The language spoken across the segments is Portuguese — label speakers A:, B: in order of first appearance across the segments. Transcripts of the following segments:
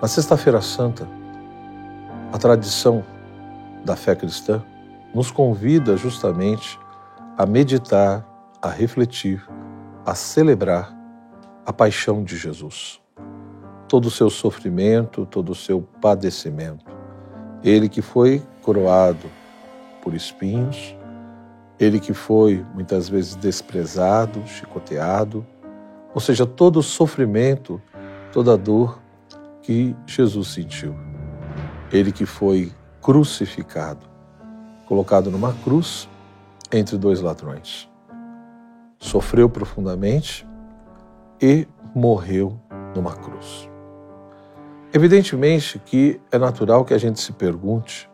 A: Na Sexta-feira Santa, a tradição da fé cristã nos convida justamente a meditar, a refletir, a celebrar a paixão de Jesus. Todo o seu sofrimento, todo o seu padecimento. Ele que foi coroado por espinhos, ele que foi muitas vezes desprezado, chicoteado, ou seja, todo o sofrimento, toda a dor que Jesus sentiu. Ele que foi crucificado, colocado numa cruz entre dois ladrões. Sofreu profundamente e morreu numa cruz. Evidentemente que é natural que a gente se pergunte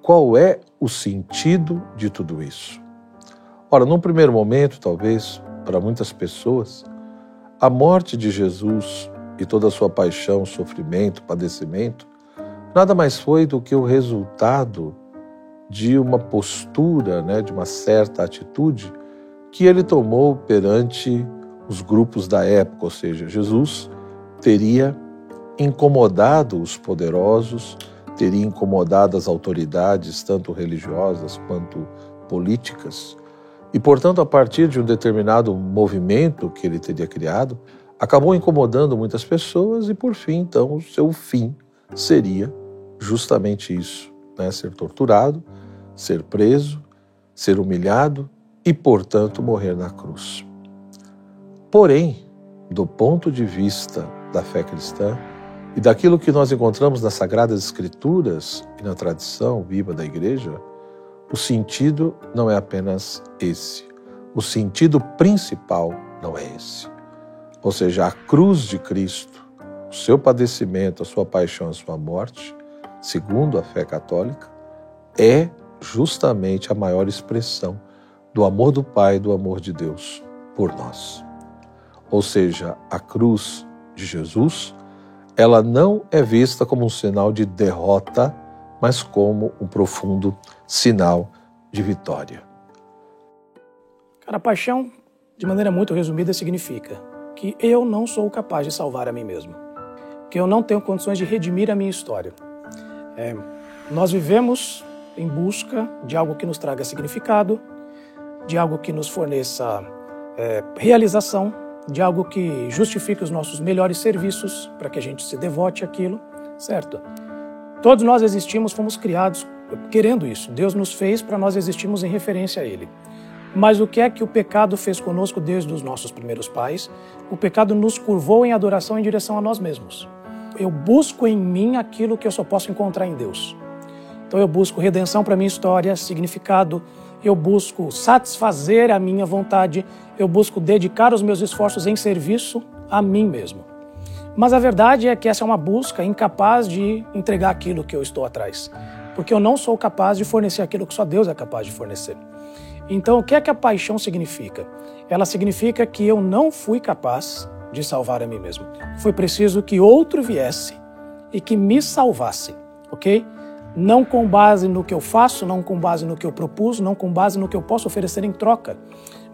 A: qual é o sentido de tudo isso. Ora, num primeiro momento, talvez, para muitas pessoas, a morte de Jesus e toda a sua paixão, sofrimento, padecimento, nada mais foi do que o resultado de uma postura, né, de uma certa atitude que ele tomou perante os grupos da época, ou seja, Jesus teria incomodado os poderosos, teria incomodado as autoridades, tanto religiosas quanto políticas, e, portanto, a partir de um determinado movimento que ele teria criado, acabou incomodando muitas pessoas e, por fim, então, o seu fim seria justamente isso: né? ser torturado, ser preso, ser humilhado e, portanto, morrer na cruz. Porém, do ponto de vista da fé cristã e daquilo que nós encontramos nas Sagradas Escrituras e na tradição viva da Igreja, o sentido não é apenas esse. O sentido principal não é esse. Ou seja, a cruz de Cristo, o seu padecimento, a sua paixão, a sua morte, segundo a fé católica, é justamente a maior expressão do amor do Pai, do amor de Deus por nós. Ou seja, a cruz de Jesus, ela não é vista como um sinal de derrota, mas como um profundo sinal de vitória.
B: Cara, paixão, de maneira muito resumida, significa que eu não sou capaz de salvar a mim mesmo, que eu não tenho condições de redimir a minha história. É, nós vivemos em busca de algo que nos traga significado, de algo que nos forneça é, realização, de algo que justifique os nossos melhores serviços para que a gente se devote àquilo, certo? Todos nós existimos, fomos criados querendo isso. Deus nos fez para nós existirmos em referência a Ele. Mas o que é que o pecado fez conosco desde os nossos primeiros pais? O pecado nos curvou em adoração em direção a nós mesmos. Eu busco em mim aquilo que eu só posso encontrar em Deus. Então eu busco redenção para minha história, significado, eu busco satisfazer a minha vontade, eu busco dedicar os meus esforços em serviço a mim mesmo. Mas a verdade é que essa é uma busca incapaz de entregar aquilo que eu estou atrás, porque eu não sou capaz de fornecer aquilo que só Deus é capaz de fornecer. Então, o que é que a paixão significa? Ela significa que eu não fui capaz de salvar a mim mesmo. Foi preciso que outro viesse e que me salvasse, ok? Não com base no que eu faço, não com base no que eu propus, não com base no que eu posso oferecer em troca,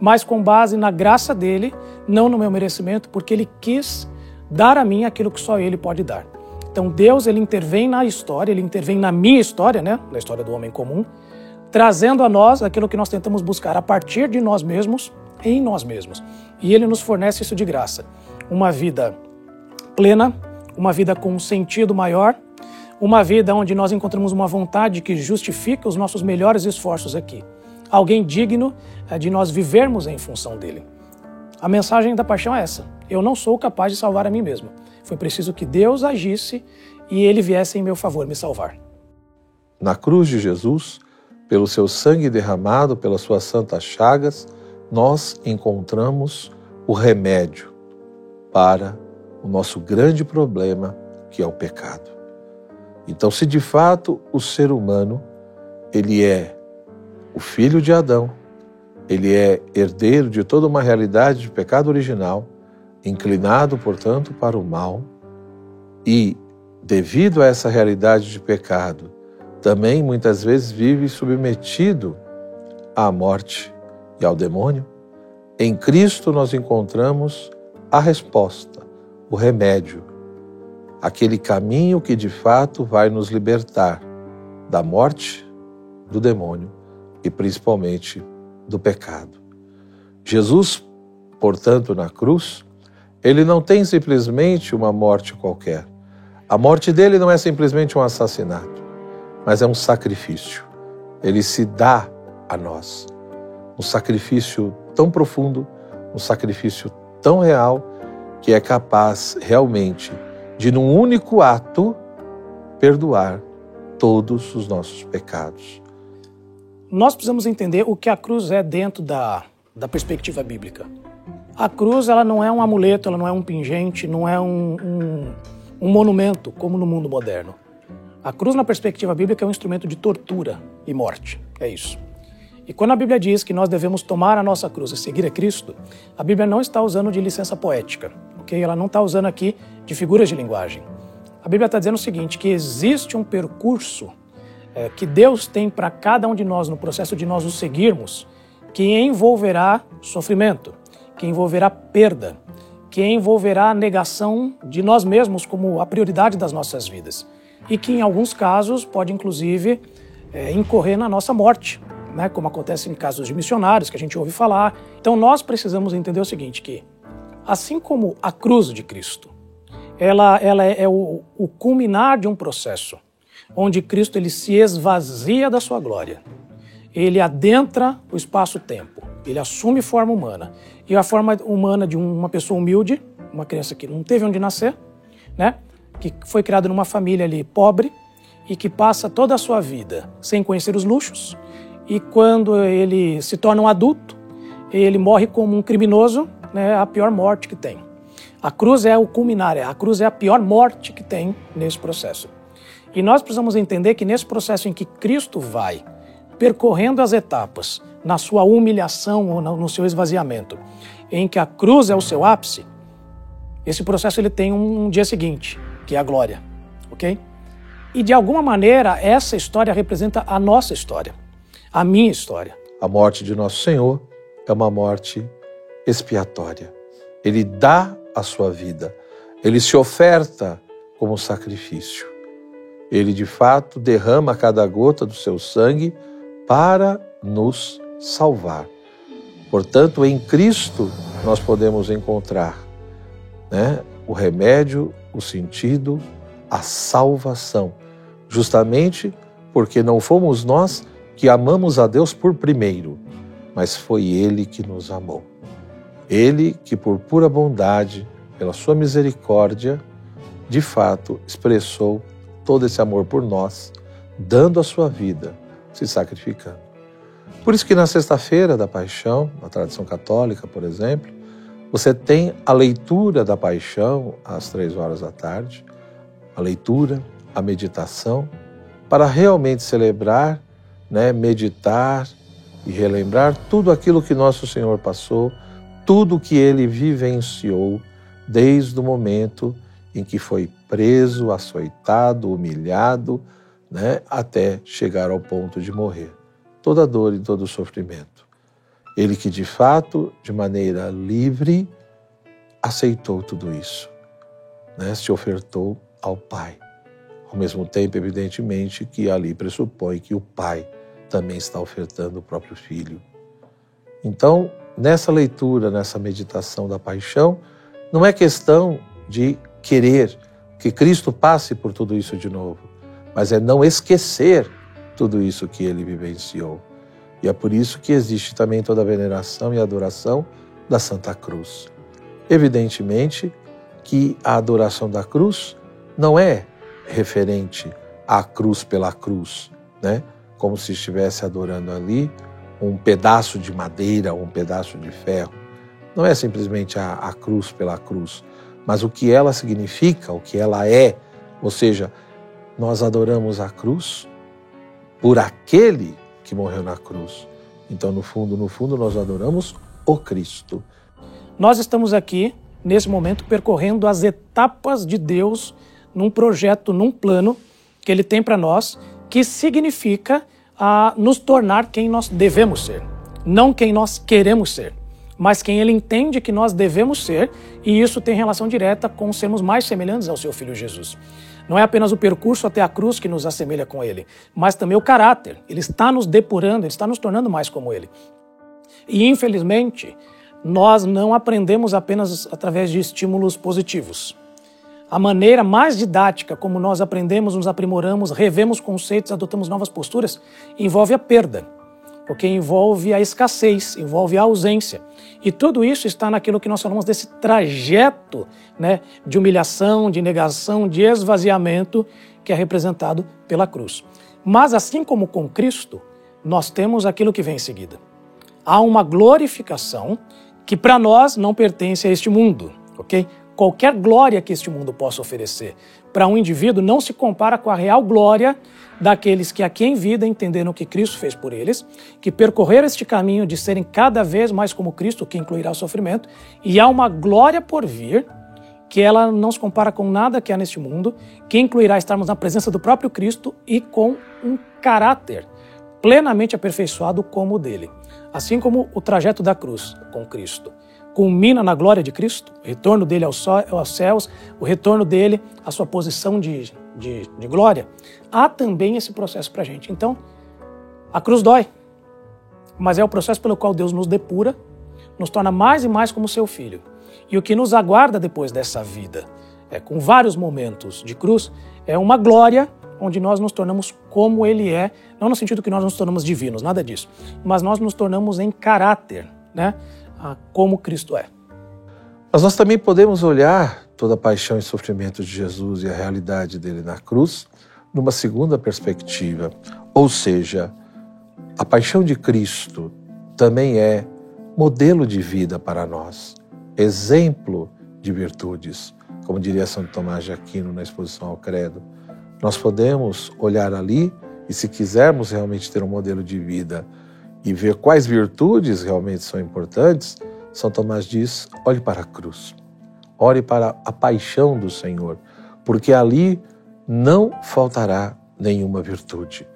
B: mas com base na graça dele, não no meu merecimento, porque ele quis dar a mim aquilo que só Ele pode dar. Então Deus ele intervém na história, ele intervém na minha história, né, na história do homem comum, trazendo a nós aquilo que nós tentamos buscar a partir de nós mesmos, em nós mesmos. E ele nos fornece isso de graça. Uma vida plena, uma vida com um sentido maior, uma vida onde nós encontramos uma vontade que justifica os nossos melhores esforços aqui. Alguém digno eh, de nós vivermos em função dele. A mensagem da paixão é essa. Eu não sou capaz de salvar a mim mesmo. Foi preciso que Deus agisse e ele viesse em meu favor me salvar.
A: Na cruz de Jesus, pelo seu sangue derramado, pelas suas santas chagas, nós encontramos o remédio para o nosso grande problema, que é o pecado. Então, se de fato o ser humano ele é o filho de Adão, ele é herdeiro de toda uma realidade de pecado original, inclinado, portanto, para o mal, e, devido a essa realidade de pecado, também muitas vezes vive submetido à morte e ao demônio. Em Cristo nós encontramos a resposta, o remédio. aquele caminho que de fato vai nos libertar da morte, do demônio e principalmente do pecado. Jesus, portanto, na cruz, ele não tem simplesmente uma morte qualquer. A morte dele não é simplesmente um assassinato, mas é um sacrifício. Ele se dá a nós. Um sacrifício tão profundo, um sacrifício tão real, que é capaz realmente de, num único ato, perdoar todos os nossos pecados.
B: Nós precisamos entender o que a cruz é dentro da, da perspectiva bíblica. A cruz ela não é um amuleto, ela não é um pingente, não é um, um, um monumento, como no mundo moderno. A cruz, na perspectiva bíblica, é um instrumento de tortura e morte. É isso. E quando a Bíblia diz que nós devemos tomar a nossa cruz e seguir a Cristo, a Bíblia não está usando de licença poética, ok? Ela não está usando aqui de figuras de linguagem. A Bíblia está dizendo o seguinte, que existe um percurso é, que Deus tem para cada um de nós no processo de nós o seguirmos, que envolverá sofrimento, que envolverá perda, que envolverá a negação de nós mesmos como a prioridade das nossas vidas e que em alguns casos pode inclusive é, incorrer na nossa morte, né, como acontece em casos de missionários que a gente ouve falar. Então nós precisamos entender o seguinte, que assim como a cruz de Cristo, ela, ela é, o, o culminar de um processo onde Cristo ele se esvazia da sua glória. Ele adentra o espaço-tempo, ele assume forma humana. E a forma humana de uma pessoa humilde, uma criança que não teve onde nascer, né? Que foi criada numa família ali pobre e que passa toda a sua vida sem conhecer os luxos, e quando ele se torna um adulto, ele morre como um criminoso, né, a pior morte que tem. A cruz é o culminar, a cruz é a pior morte que tem nesse processo. E nós precisamos entender que nesse processo em que Cristo vai percorrendo as etapas, na sua humilhação ou no seu esvaziamento, em que a cruz é o seu ápice, esse processo ele tem um dia seguinte, que é a glória, ok? E de alguma maneira essa história representa a nossa história a minha história.
A: A morte de nosso Senhor é uma morte expiatória. Ele dá a sua vida, ele se oferta como sacrifício. Ele de fato derrama cada gota do seu sangue para nos salvar. Portanto, em Cristo nós podemos encontrar né, o remédio, o sentido, a salvação, justamente porque não fomos nós que amamos a Deus por primeiro, mas foi Ele que nos amou. Ele que, por pura bondade, pela sua misericórdia, de fato expressou todo esse amor por nós, dando a sua vida, se sacrificando. Por isso que na sexta-feira da paixão, na tradição católica, por exemplo, você tem a leitura da paixão às três horas da tarde, a leitura, a meditação, para realmente celebrar né, meditar e relembrar tudo aquilo que nosso Senhor passou, tudo que ele vivenciou desde o momento em que foi preso, açoitado, humilhado, né, até chegar ao ponto de morrer. Toda dor e todo sofrimento. Ele que de fato, de maneira livre, aceitou tudo isso, né, se ofertou ao Pai. Ao mesmo tempo, evidentemente, que ali pressupõe que o Pai também está ofertando o próprio Filho. Então, nessa leitura, nessa meditação da paixão, não é questão de querer que Cristo passe por tudo isso de novo, mas é não esquecer tudo isso que ele vivenciou. E é por isso que existe também toda a veneração e adoração da Santa Cruz. Evidentemente que a adoração da cruz não é referente à cruz pela cruz, né? como se estivesse adorando ali um pedaço de madeira, um pedaço de ferro. Não é simplesmente a, a cruz pela cruz, mas o que ela significa, o que ela é. Ou seja, nós adoramos a cruz por aquele que morreu na cruz. Então, no fundo, no fundo, nós adoramos o Cristo.
B: Nós estamos aqui, nesse momento, percorrendo as etapas de Deus num projeto, num plano que Ele tem para nós, que significa a nos tornar quem nós devemos ser, não quem nós queremos ser, mas quem ele entende que nós devemos ser, e isso tem relação direta com sermos mais semelhantes ao seu filho Jesus. Não é apenas o percurso até a cruz que nos assemelha com ele, mas também o caráter. Ele está nos depurando, ele está nos tornando mais como ele. E infelizmente, nós não aprendemos apenas através de estímulos positivos. A maneira mais didática como nós aprendemos, nos aprimoramos, revemos conceitos, adotamos novas posturas, envolve a perda porque envolve a escassez, envolve a ausência. E tudo isso está naquilo que nós falamos desse trajeto né, de humilhação, de negação, de esvaziamento que é representado pela cruz. Mas assim como com Cristo, nós temos aquilo que vem em seguida. Há uma glorificação que para nós não pertence a este mundo, ok? Qualquer glória que este mundo possa oferecer para um indivíduo não se compara com a real glória daqueles que aqui em vida entenderam o que Cristo fez por eles, que percorreram este caminho de serem cada vez mais como Cristo, que incluirá o sofrimento, e há uma glória por vir que ela não se compara com nada que há neste mundo, que incluirá estarmos na presença do próprio Cristo e com um caráter plenamente aperfeiçoado como o dele. Assim como o trajeto da cruz com Cristo culmina na glória de Cristo, o retorno dele aos céus, o retorno dele à sua posição de, de, de glória, há também esse processo para a gente. Então, a cruz dói, mas é o processo pelo qual Deus nos depura, nos torna mais e mais como seu filho. E o que nos aguarda depois dessa vida, é, com vários momentos de cruz, é uma glória onde nós nos tornamos como Ele é, não no sentido que nós nos tornamos divinos, nada disso, mas nós nos tornamos em caráter, né? Como Cristo é.
A: Mas nós também podemos olhar toda a paixão e sofrimento de Jesus e a realidade dele na cruz numa segunda perspectiva, ou seja, a paixão de Cristo também é modelo de vida para nós, exemplo de virtudes, como diria Santo Tomás de Aquino na exposição ao Credo. Nós podemos olhar ali e, se quisermos realmente ter um modelo de vida e ver quais virtudes realmente são importantes, São Tomás diz: olhe para a cruz, olhe para a paixão do Senhor, porque ali não faltará nenhuma virtude,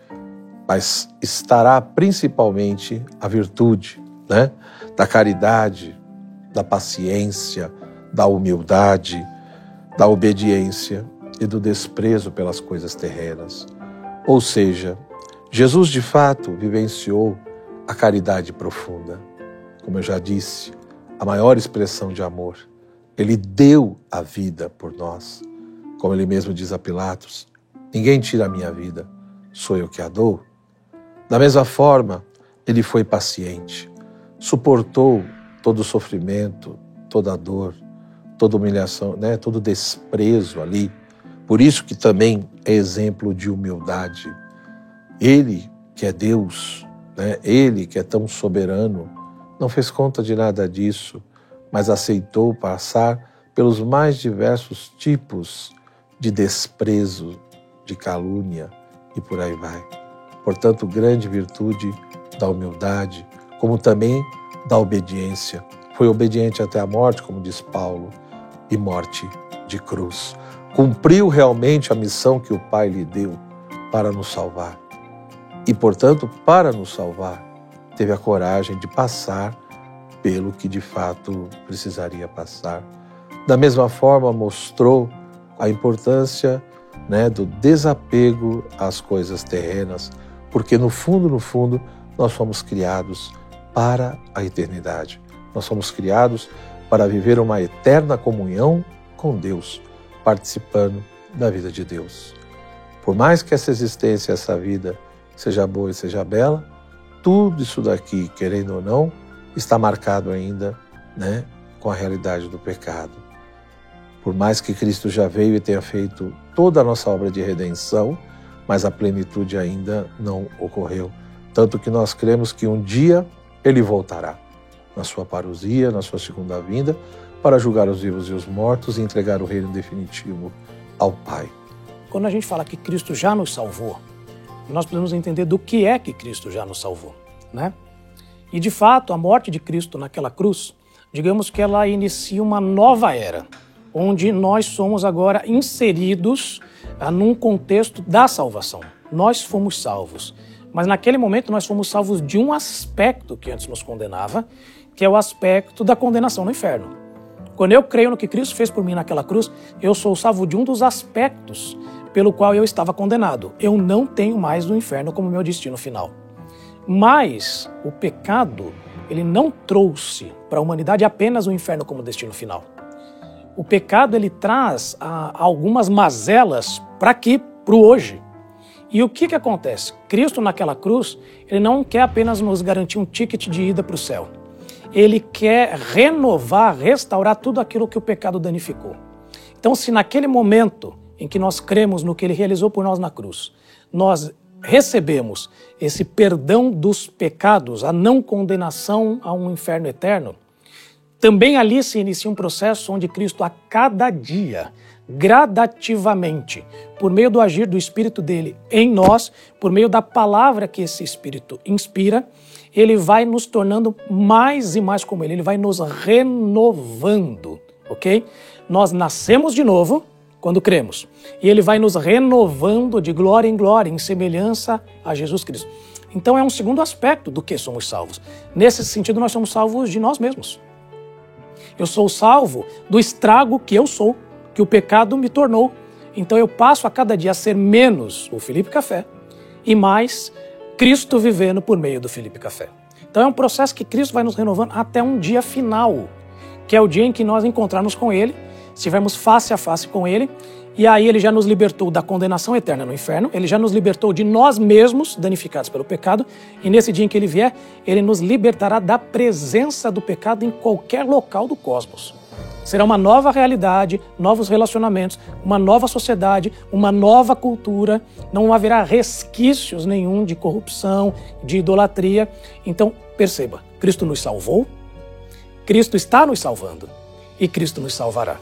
A: mas estará principalmente a virtude né? da caridade, da paciência, da humildade, da obediência e do desprezo pelas coisas terrenas. Ou seja, Jesus de fato vivenciou a caridade profunda. Como eu já disse, a maior expressão de amor. Ele deu a vida por nós. Como ele mesmo diz a Pilatos: Ninguém tira a minha vida, sou eu que a dou. Da mesma forma, ele foi paciente, suportou todo o sofrimento, toda a dor, toda humilhação, né, todo desprezo ali. Por isso que também é exemplo de humildade. Ele, que é Deus, né? Ele, que é tão soberano, não fez conta de nada disso, mas aceitou passar pelos mais diversos tipos de desprezo, de calúnia e por aí vai. Portanto, grande virtude da humildade, como também da obediência. Foi obediente até a morte, como diz Paulo, e morte de cruz. Cumpriu realmente a missão que o Pai lhe deu para nos salvar e, portanto, para nos salvar, teve a coragem de passar pelo que de fato precisaria passar. Da mesma forma, mostrou a importância né, do desapego às coisas terrenas, porque no fundo, no fundo, nós fomos criados para a eternidade. Nós fomos criados para viver uma eterna comunhão com Deus, participando da vida de Deus. Por mais que essa existência, essa vida, seja boa e seja bela, tudo isso daqui, querendo ou não, está marcado ainda né, com a realidade do pecado. Por mais que Cristo já veio e tenha feito toda a nossa obra de redenção, mas a plenitude ainda não ocorreu. Tanto que nós cremos que um dia ele voltará, na sua parousia, na sua segunda vinda, para julgar os vivos e os mortos e entregar o reino definitivo ao Pai.
B: Quando a gente fala que Cristo já nos salvou, nós precisamos entender do que é que Cristo já nos salvou, né? E de fato, a morte de Cristo naquela cruz, digamos que ela inicia uma nova era, onde nós somos agora inseridos ah, num contexto da salvação. Nós fomos salvos, mas naquele momento nós fomos salvos de um aspecto que antes nos condenava, que é o aspecto da condenação no inferno. Quando eu creio no que Cristo fez por mim naquela cruz, eu sou salvo de um dos aspectos pelo qual eu estava condenado. Eu não tenho mais o inferno como meu destino final. Mas o pecado, ele não trouxe para a humanidade apenas o inferno como destino final. O pecado ele traz ah, algumas mazelas para aqui, para o hoje. E o que, que acontece? Cristo naquela cruz, ele não quer apenas nos garantir um ticket de ida para o céu ele quer renovar, restaurar tudo aquilo que o pecado danificou. Então, se naquele momento em que nós cremos no que ele realizou por nós na cruz, nós recebemos esse perdão dos pecados, a não condenação a um inferno eterno, também ali se inicia um processo onde Cristo, a cada dia, gradativamente, por meio do agir do Espírito dele em nós, por meio da palavra que esse Espírito inspira, ele vai nos tornando mais e mais como ele, ele vai nos renovando, ok? Nós nascemos de novo quando cremos, e ele vai nos renovando de glória em glória, em semelhança a Jesus Cristo. Então é um segundo aspecto do que somos salvos. Nesse sentido, nós somos salvos de nós mesmos. Eu sou salvo do estrago que eu sou, que o pecado me tornou. Então eu passo a cada dia a ser menos o Felipe Café e mais Cristo vivendo por meio do Felipe Café. Então é um processo que Cristo vai nos renovando até um dia final, que é o dia em que nós encontrarmos com Ele, estivermos face a face com Ele, e aí Ele já nos libertou da condenação eterna no inferno, Ele já nos libertou de nós mesmos, danificados pelo pecado, e nesse dia em que Ele vier, Ele nos libertará da presença do pecado em qualquer local do cosmos. Será uma nova realidade, novos relacionamentos, uma nova sociedade, uma nova cultura. Não haverá resquícios nenhum de corrupção, de idolatria. Então, perceba: Cristo nos salvou, Cristo está nos salvando e Cristo nos salvará.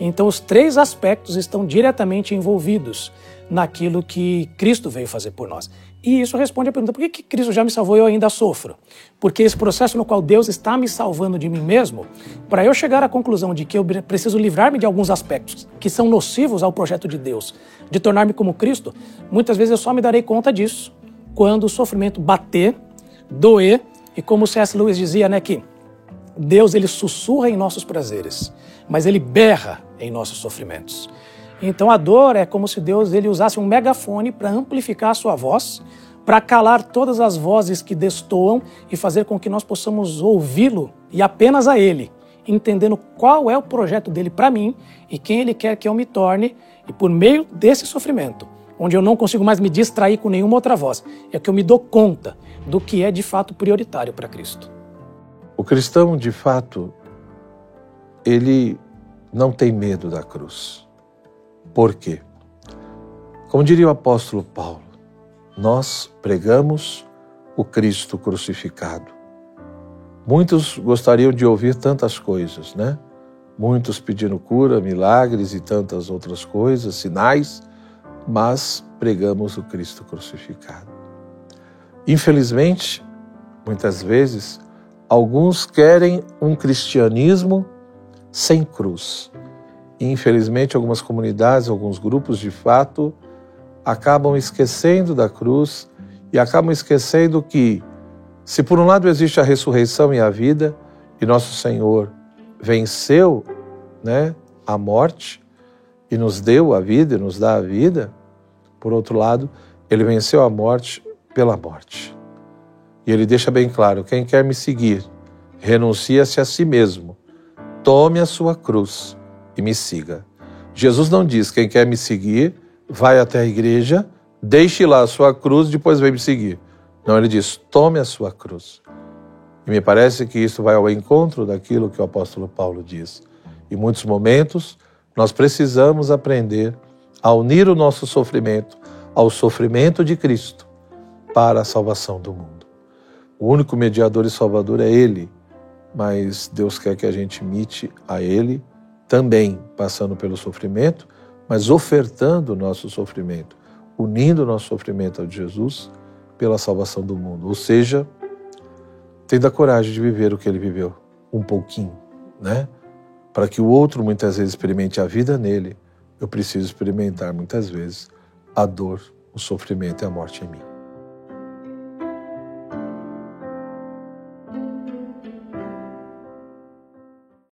B: Então, os três aspectos estão diretamente envolvidos naquilo que Cristo veio fazer por nós. E isso responde à pergunta: por que, Cristo já me salvou e eu ainda sofro? Porque esse processo no qual Deus está me salvando de mim mesmo, para eu chegar à conclusão de que eu preciso livrar-me de alguns aspectos que são nocivos ao projeto de Deus, de tornar-me como Cristo, muitas vezes eu só me darei conta disso quando o sofrimento bater, doer, e como C.S. Lewis dizia, né, que Deus ele sussurra em nossos prazeres, mas ele berra em nossos sofrimentos. Então a dor é como se Deus ele usasse um megafone para amplificar a sua voz, para calar todas as vozes que destoam e fazer com que nós possamos ouvi-lo e apenas a ele, entendendo qual é o projeto dele para mim e quem ele quer que eu me torne, e por meio desse sofrimento, onde eu não consigo mais me distrair com nenhuma outra voz, é que eu me dou conta do que é de fato prioritário para Cristo.
A: O cristão, de fato, ele não tem medo da cruz. Por quê? Como diria o apóstolo Paulo, nós pregamos o Cristo crucificado. Muitos gostariam de ouvir tantas coisas, né? Muitos pedindo cura, milagres e tantas outras coisas, sinais, mas pregamos o Cristo crucificado. Infelizmente, muitas vezes, alguns querem um cristianismo sem cruz, infelizmente, algumas comunidades, alguns grupos, de fato, acabam esquecendo da cruz e acabam esquecendo que, se por um lado existe a ressurreição e a vida, e nosso Senhor venceu né, a morte e nos deu a vida e nos dá a vida, por outro lado, ele venceu a morte pela morte. E ele deixa bem claro: quem quer me seguir, renuncia-se a si mesmo, tome a sua cruz e me siga. Jesus não diz: quem quer me seguir, vai até a igreja, deixe lá a sua cruz, depois vem me seguir. Não, ele diz: tome a sua cruz. E me parece que isso vai ao encontro daquilo que o apóstolo Paulo diz. Em muitos momentos, nós precisamos aprender a unir o nosso sofrimento ao sofrimento de Cristo para a salvação do mundo. O único mediador e salvador é Ele, mas Deus quer que a gente imite a Ele também passando pelo sofrimento, mas ofertando o nosso sofrimento, unindo o nosso sofrimento ao de Jesus pela salvação do mundo. Ou seja, tendo a coragem de viver o que ele viveu, um pouquinho, né? Para que o outro muitas vezes experimente a vida nele, eu preciso experimentar muitas vezes a dor, o sofrimento e a morte em mim.